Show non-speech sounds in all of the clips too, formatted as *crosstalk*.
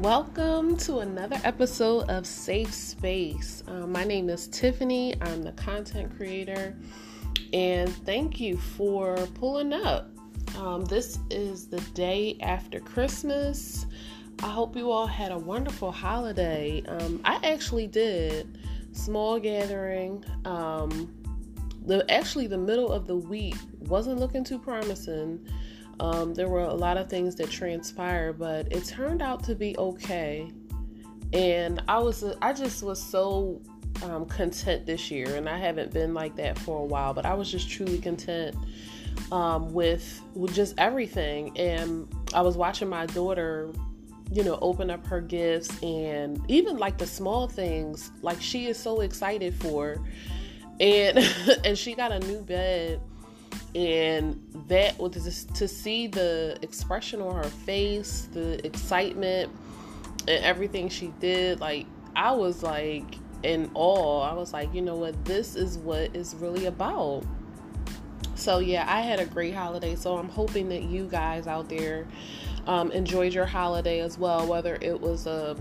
Welcome to another episode of Safe Space. Um, my name is Tiffany. I'm the content creator, and thank you for pulling up. Um, this is the day after Christmas. I hope you all had a wonderful holiday. Um, I actually did small gathering. Um, the actually the middle of the week wasn't looking too promising. Um, there were a lot of things that transpired, but it turned out to be okay. And I was, I just was so um, content this year, and I haven't been like that for a while. But I was just truly content um, with with just everything. And I was watching my daughter, you know, open up her gifts, and even like the small things, like she is so excited for. And *laughs* and she got a new bed and that was just to see the expression on her face the excitement and everything she did like i was like in awe. I was like you know what? This is what is really about. So yeah i had a great holiday. So i'm hoping that you guys out there um, enjoyed your holiday as well whether it was a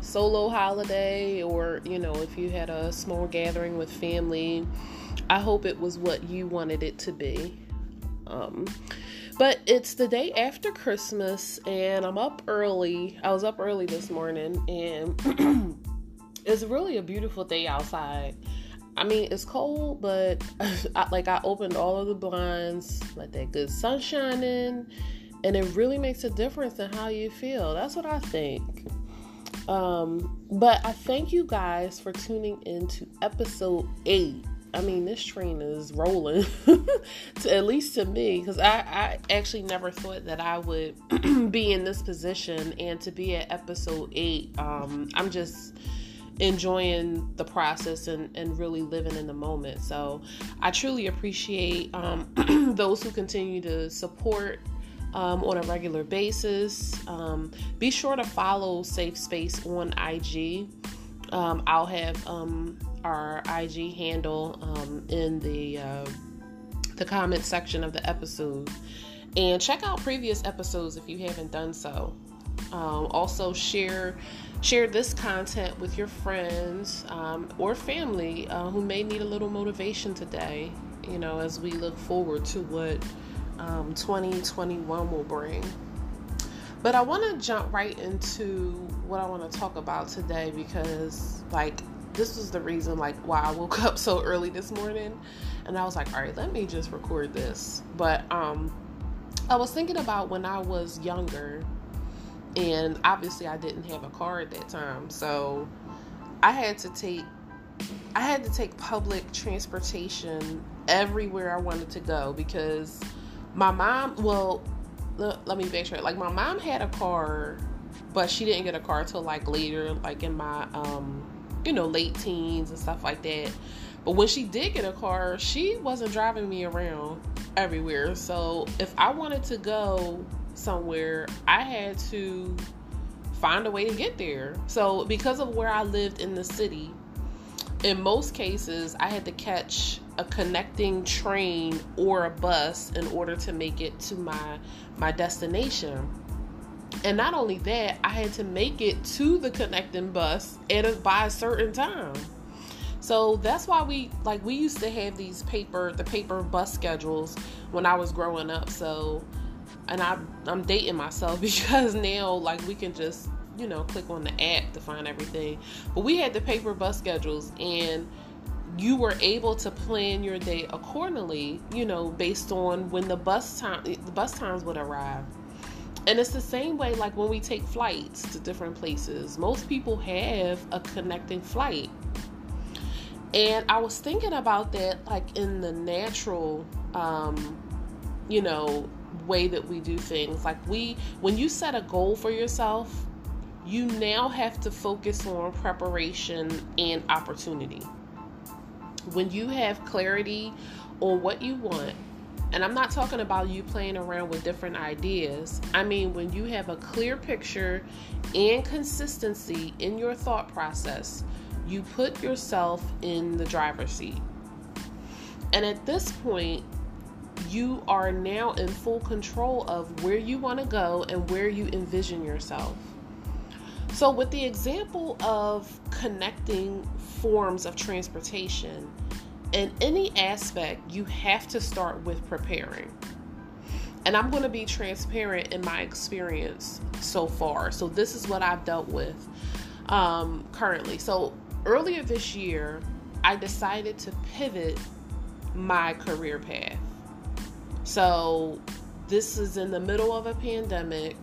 solo holiday or you know if you had a small gathering with family I hope it was what you wanted it to be. Um, but it's the day after Christmas, and I'm up early. I was up early this morning, and *clears throat* it's really a beautiful day outside. I mean, it's cold, but *laughs* I, like I opened all of the blinds, let that good sunshine in, and it really makes a difference in how you feel. That's what I think. Um, but I thank you guys for tuning in to episode eight I mean, this train is rolling, *laughs* to, at least to me, because I, I actually never thought that I would *clears throat* be in this position and to be at episode eight. Um, I'm just enjoying the process and, and really living in the moment. So I truly appreciate um, *clears throat* those who continue to support um, on a regular basis. Um, be sure to follow Safe Space on IG. Um, I'll have um, our IG handle um, in the uh, the comment section of the episode, and check out previous episodes if you haven't done so. Um, also, share share this content with your friends um, or family uh, who may need a little motivation today. You know, as we look forward to what um, 2021 will bring. But I want to jump right into what I want to talk about today because, like, this was the reason like why I woke *laughs* up so early this morning and I was like, all right, let me just record this. But um I was thinking about when I was younger and obviously I didn't have a car at that time. So I had to take I had to take public transportation everywhere I wanted to go because my mom, well, let me backtrack. Like my mom had a car, but she didn't get a car till like later, like in my um you know, late teens and stuff like that. But when she did get a car, she wasn't driving me around everywhere. So if I wanted to go somewhere, I had to find a way to get there. So because of where I lived in the city, in most cases, I had to catch a connecting train or a bus in order to make it to my my destination. And not only that, I had to make it to the connecting bus at a, by a certain time. So that's why we like we used to have these paper the paper bus schedules when I was growing up. So and I I'm dating myself *laughs* because now like we can just, you know, click on the app to find everything. But we had the paper bus schedules and you were able to plan your day accordingly, you know, based on when the bus time the bus times would arrive. And it's the same way like when we take flights to different places. Most people have a connecting flight. And I was thinking about that like in the natural um you know way that we do things. Like we when you set a goal for yourself, you now have to focus on preparation and opportunity. When you have clarity on what you want, and I'm not talking about you playing around with different ideas. I mean, when you have a clear picture and consistency in your thought process, you put yourself in the driver's seat. And at this point, you are now in full control of where you want to go and where you envision yourself. So, with the example of connecting forms of transportation, in any aspect, you have to start with preparing. And I'm going to be transparent in my experience so far. So, this is what I've dealt with um, currently. So, earlier this year, I decided to pivot my career path. So, this is in the middle of a pandemic.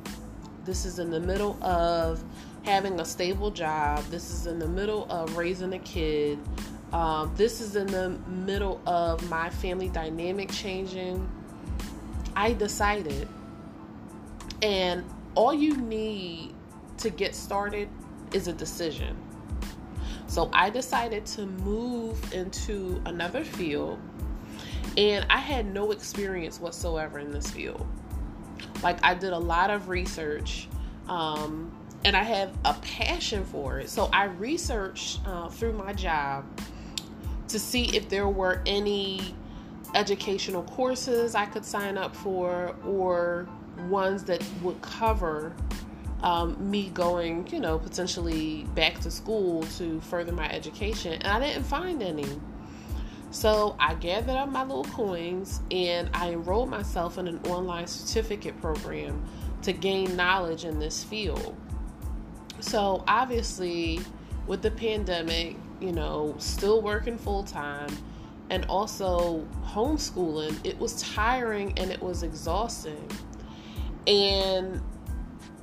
This is in the middle of having a stable job. This is in the middle of raising a kid. Um, this is in the middle of my family dynamic changing. I decided. And all you need to get started is a decision. So I decided to move into another field, and I had no experience whatsoever in this field. Like, I did a lot of research, um, and I have a passion for it. So I researched uh, through my job to see if there were any educational courses I could sign up for or ones that would cover um, me going, you know, potentially back to school to further my education. And I didn't find any. So I gathered up my little coins and I enrolled myself in an online certificate program to gain knowledge in this field. So obviously, with the pandemic, you know, still working full time and also homeschooling, it was tiring and it was exhausting. And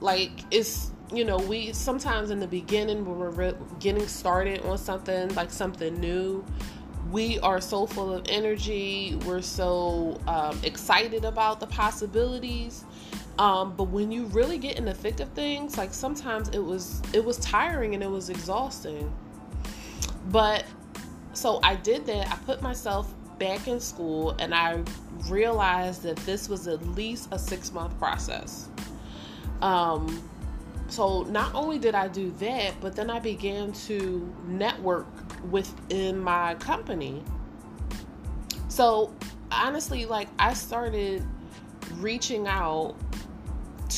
like it's you know we sometimes in the beginning when we're re- getting started on something like something new we are so full of energy we're so um, excited about the possibilities um, but when you really get in the thick of things like sometimes it was it was tiring and it was exhausting but so i did that i put myself back in school and i realized that this was at least a six month process um, so not only did I do that, but then I began to network within my company. So honestly, like I started reaching out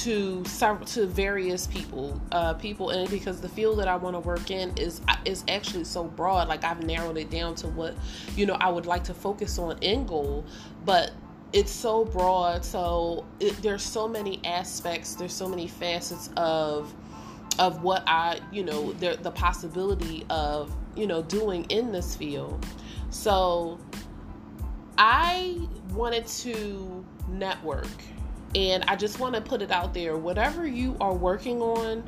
to to various people, uh, people, and because the field that I want to work in is is actually so broad. Like I've narrowed it down to what you know I would like to focus on in goal, but it's so broad so it, there's so many aspects there's so many facets of of what i you know the, the possibility of you know doing in this field so i wanted to network and i just want to put it out there whatever you are working on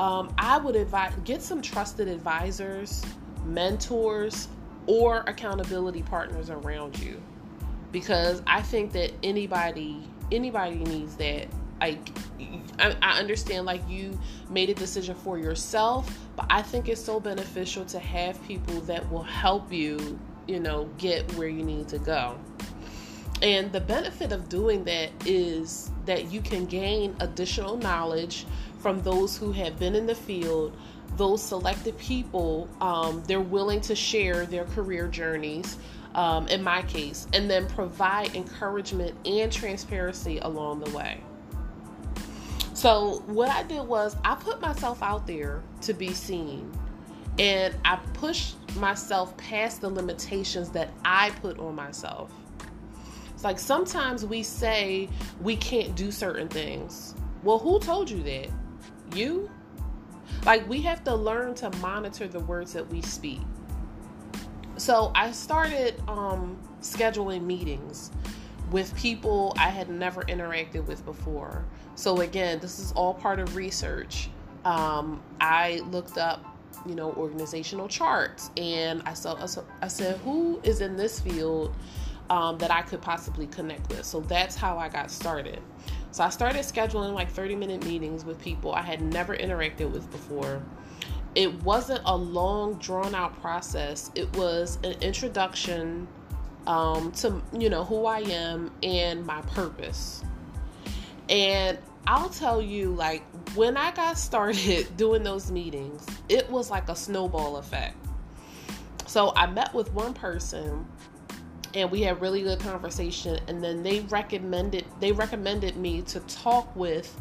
um, i would advise get some trusted advisors mentors or accountability partners around you because I think that anybody anybody needs that. Like I, I understand like you made a decision for yourself, but I think it's so beneficial to have people that will help you, you know, get where you need to go. And the benefit of doing that is that you can gain additional knowledge from those who have been in the field, those selected people. Um, they're willing to share their career journeys um, in my case, and then provide encouragement and transparency along the way. So, what I did was I put myself out there to be seen, and I pushed myself past the limitations that I put on myself. Like sometimes we say we can't do certain things. Well, who told you that? You? Like, we have to learn to monitor the words that we speak. So I started um, scheduling meetings with people I had never interacted with before. So again, this is all part of research. Um, I looked up, you know, organizational charts, and I saw I said, who is in this field um, that I could possibly connect with. So that's how I got started. So I started scheduling like 30 minute meetings with people I had never interacted with before it wasn't a long drawn out process it was an introduction um, to you know who i am and my purpose and i'll tell you like when i got started *laughs* doing those meetings it was like a snowball effect so i met with one person and we had really good conversation and then they recommended they recommended me to talk with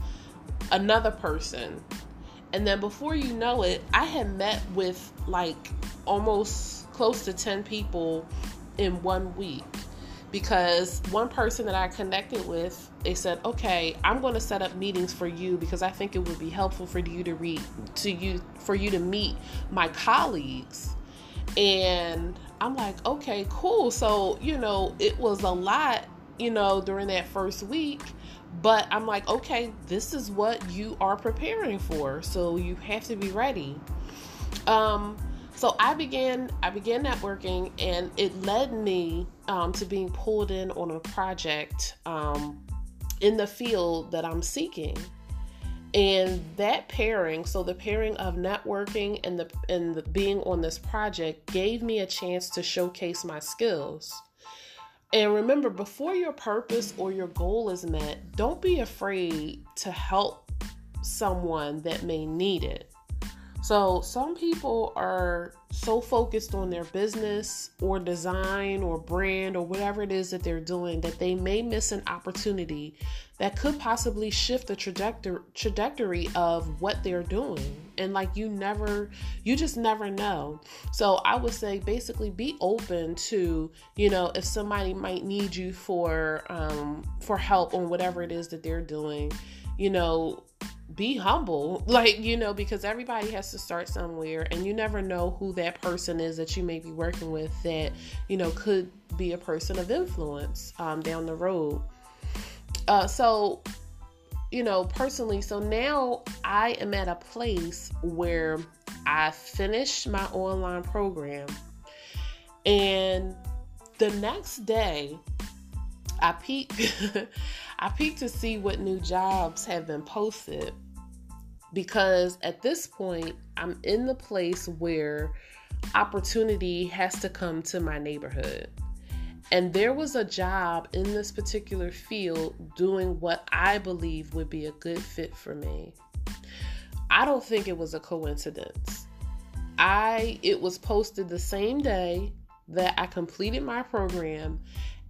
another person And then before you know it, I had met with like almost close to 10 people in one week because one person that I connected with, they said, "Okay, I'm going to set up meetings for you because I think it would be helpful for you to read to you for you to meet my colleagues." And I'm like, "Okay, cool." So, you know, it was a lot, you know, during that first week, but I'm like, "Okay, this is what you are preparing for. So, you have to be ready." Um so I began I began networking, and it led me um, to being pulled in on a project um, in the field that I'm seeking. And that pairing, so the pairing of networking and the and the being on this project gave me a chance to showcase my skills. And remember, before your purpose or your goal is met, don't be afraid to help someone that may need it. So, some people are so focused on their business or design or brand or whatever it is that they're doing that they may miss an opportunity that could possibly shift the trajectory trajectory of what they're doing. And like you never you just never know. So, I would say basically be open to, you know, if somebody might need you for um for help on whatever it is that they're doing, you know, be humble like you know because everybody has to start somewhere and you never know who that person is that you may be working with that you know could be a person of influence um, down the road. Uh, so you know personally so now i am at a place where i finished my online program and the next day i peek *laughs* I peek to see what new jobs have been posted because at this point, I'm in the place where opportunity has to come to my neighborhood. And there was a job in this particular field doing what I believe would be a good fit for me. I don't think it was a coincidence. I it was posted the same day that I completed my program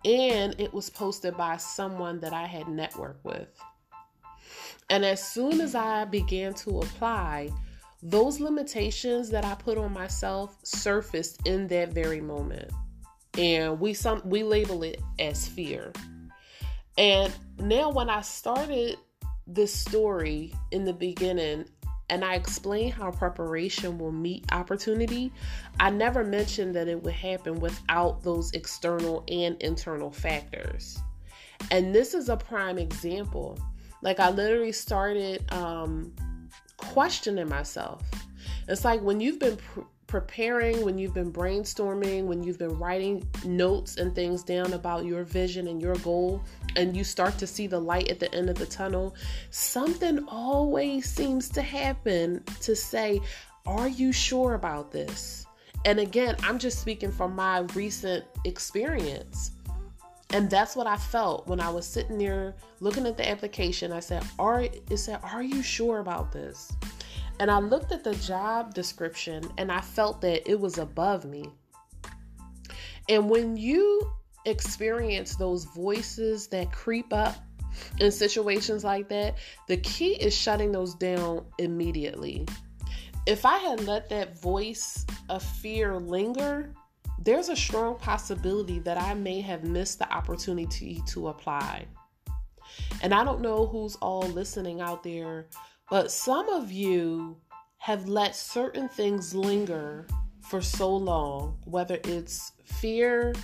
and it was posted by someone that I had networked with. And as soon as I began to apply, those limitations that I put on myself surfaced in that very moment. And we some we label it as fear. And now when I started this story in the beginning, and I explained how preparation will meet opportunity, I never mentioned that it would happen without those external and internal factors. And this is a prime example. Like, I literally started um, questioning myself. It's like when you've been preparing, when you've been brainstorming, when you've been writing notes and things down about your vision and your goal, and you start to see the light at the end of the tunnel, something always seems to happen to say, Are you sure about this? And again, I'm just speaking from my recent experience. And that's what I felt when I was sitting there looking at the application. I said, Are it said, Are you sure about this? And I looked at the job description and I felt that it was above me. And when you experience those voices that creep up in situations like that, the key is shutting those down immediately. If I had let that voice of fear linger, there's a strong possibility that I may have missed the opportunity to apply. And I don't know who's all listening out there but some of you have let certain things linger for so long, whether it's fear,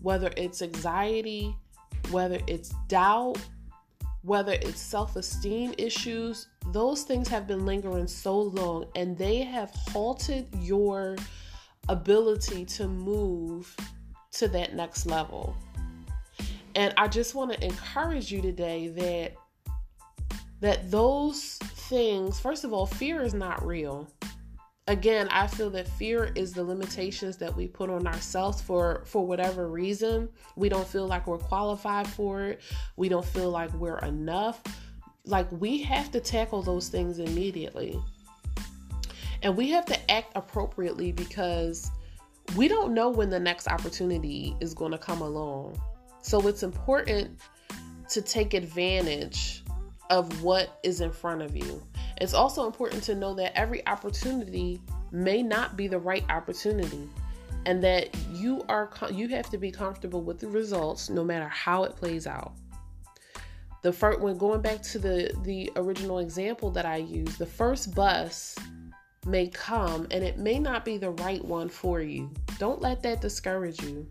whether it's anxiety, whether it's doubt, whether it's self esteem issues, those things have been lingering so long and they have halted your ability to move to that next level. And I just want to encourage you today that that those things, first of all, fear is not real. Again, I feel that fear is the limitations that we put on ourselves for for whatever reason. We don't feel like we're qualified for it. We don't feel like we're enough. Like we have to tackle those things immediately. And we have to act appropriately because we don't know when the next opportunity is going to come along. So it's important to take advantage of what is in front of you. It's also important to know that every opportunity may not be the right opportunity and that you are you have to be comfortable with the results no matter how it plays out. The first when going back to the the original example that I used, the first bus may come and it may not be the right one for you. Don't let that discourage you.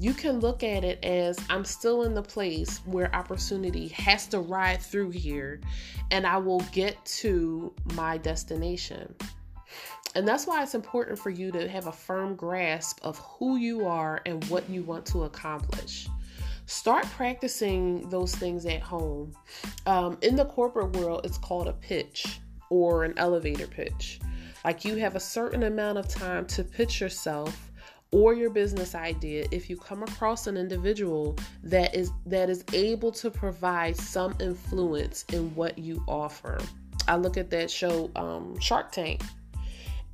You can look at it as I'm still in the place where opportunity has to ride through here and I will get to my destination. And that's why it's important for you to have a firm grasp of who you are and what you want to accomplish. Start practicing those things at home. Um, in the corporate world, it's called a pitch or an elevator pitch. Like you have a certain amount of time to pitch yourself or your business idea if you come across an individual that is that is able to provide some influence in what you offer. I look at that show um, Shark Tank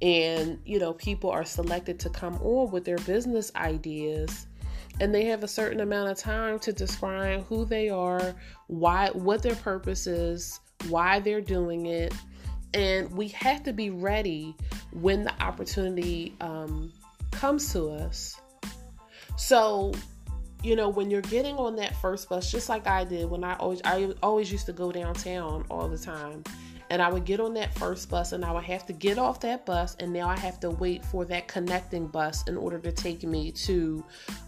and you know people are selected to come on with their business ideas and they have a certain amount of time to describe who they are why what their purpose is why they're doing it and we have to be ready when the opportunity um, comes to us so you know when you're getting on that first bus just like i did when i always i always used to go downtown all the time and I would get on that first bus and I would have to get off that bus and now I have to wait for that connecting bus in order to take me to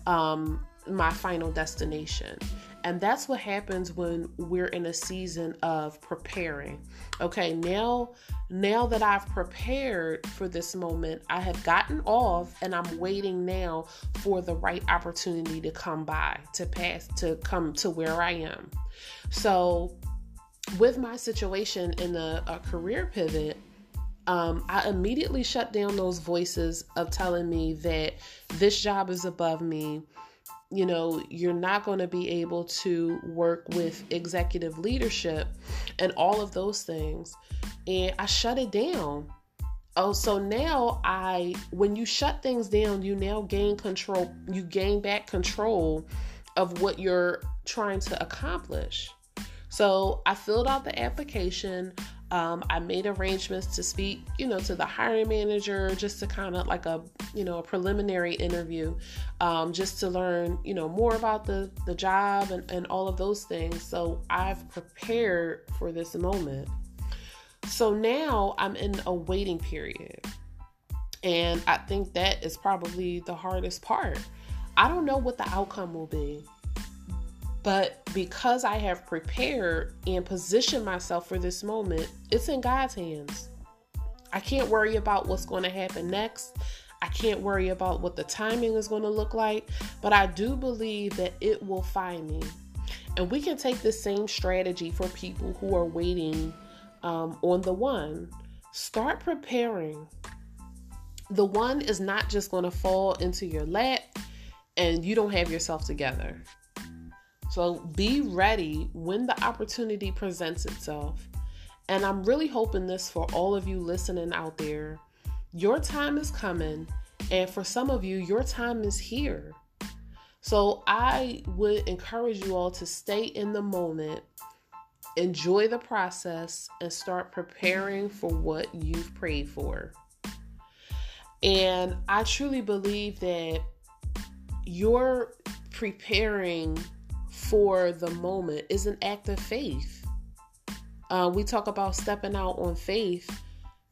um, my final destination. And that's what happens when we're in a season of preparing. Okay, now now that I've prepared for this moment, I have gotten off and I'm waiting now for the right opportunity to come by, to pass to come to where I am. So with my situation in the a career pivot, um, I immediately shut down those voices of telling me that this job is above me. You know, you're not going to be able to work with executive leadership and all of those things. And I shut it down. Oh, so now I, when you shut things down, you now gain control, you gain back control of what you're trying to accomplish. So I filled out the application. Um, I made arrangements to speak, you know, to the hiring manager, just to kind of like a, you know, a preliminary interview, um, just to learn, you know, more about the the job and, and all of those things. So I've prepared for this moment. So now I'm in a waiting period, and I think that is probably the hardest part. I don't know what the outcome will be. But because I have prepared and positioned myself for this moment, it's in God's hands. I can't worry about what's going to happen next. I can't worry about what the timing is going to look like, but I do believe that it will find me. And we can take the same strategy for people who are waiting um, on the one. Start preparing. The one is not just going to fall into your lap and you don't have yourself together. So be ready when the opportunity presents itself. And I'm really hoping this for all of you listening out there. Your time is coming, and for some of you, your time is here. So I would encourage you all to stay in the moment, enjoy the process, and start preparing for what you've prayed for. And I truly believe that you're preparing for the moment is an act of faith. Uh, we talk about stepping out on faith.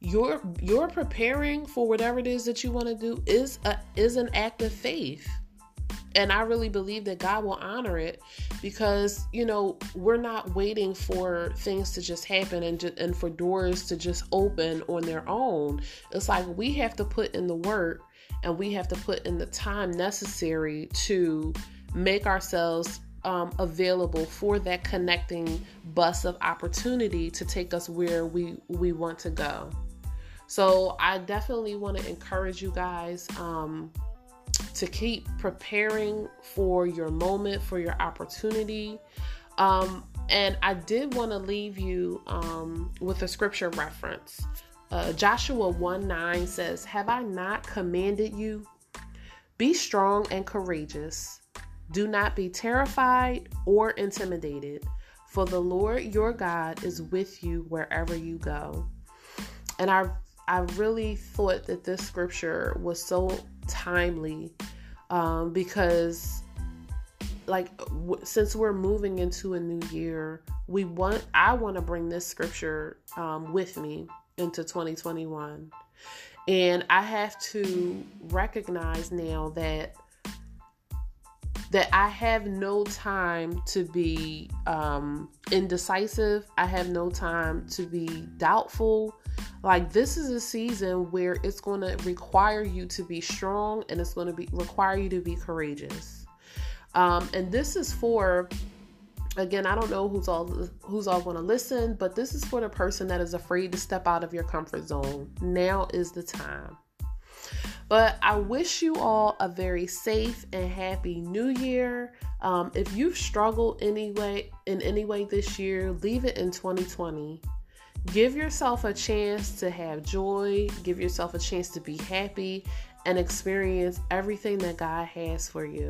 You're you're preparing for whatever it is that you want to do is a is an act of faith. And I really believe that God will honor it because, you know, we're not waiting for things to just happen and, and for doors to just open on their own. It's like we have to put in the work and we have to put in the time necessary to make ourselves um, available for that connecting bus of opportunity to take us where we we want to go. So I definitely want to encourage you guys um, to keep preparing for your moment, for your opportunity. Um, and I did want to leave you um, with a scripture reference. Uh, Joshua 1 9 says, Have I not commanded you? Be strong and courageous. Do not be terrified or intimidated, for the Lord your God is with you wherever you go. And I I really thought that this scripture was so timely um, because like w- since we're moving into a new year we want i want to bring this scripture um, with me into 2021 and i have to recognize now that that i have no time to be um, indecisive. I have no time to be doubtful. Like this is a season where it's going to require you to be strong and it's going to be require you to be courageous. Um, and this is for again i don't know who's all who's all going to listen but this is for the person that is afraid to step out of your comfort zone. Now is the time but i wish you all a very safe and happy new year. Um, if you've struggled anyway in any way this year leave it in 2020 give yourself a chance to have joy. Give yourself a chance to be happy and experience everything that god has for you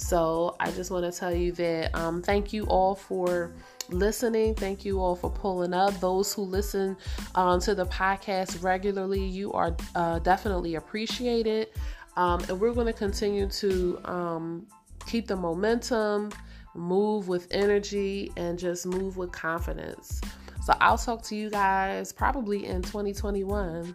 so I just want to tell you that um, thank you all for listening. Thank you all for pulling up. Those who listen um, to the podcast regularly, you are uh, definitely appreciated. Um, and we're going to continue to um, keep the momentum, move with energy, and just move with confidence. So I'll talk to you guys probably in 2021.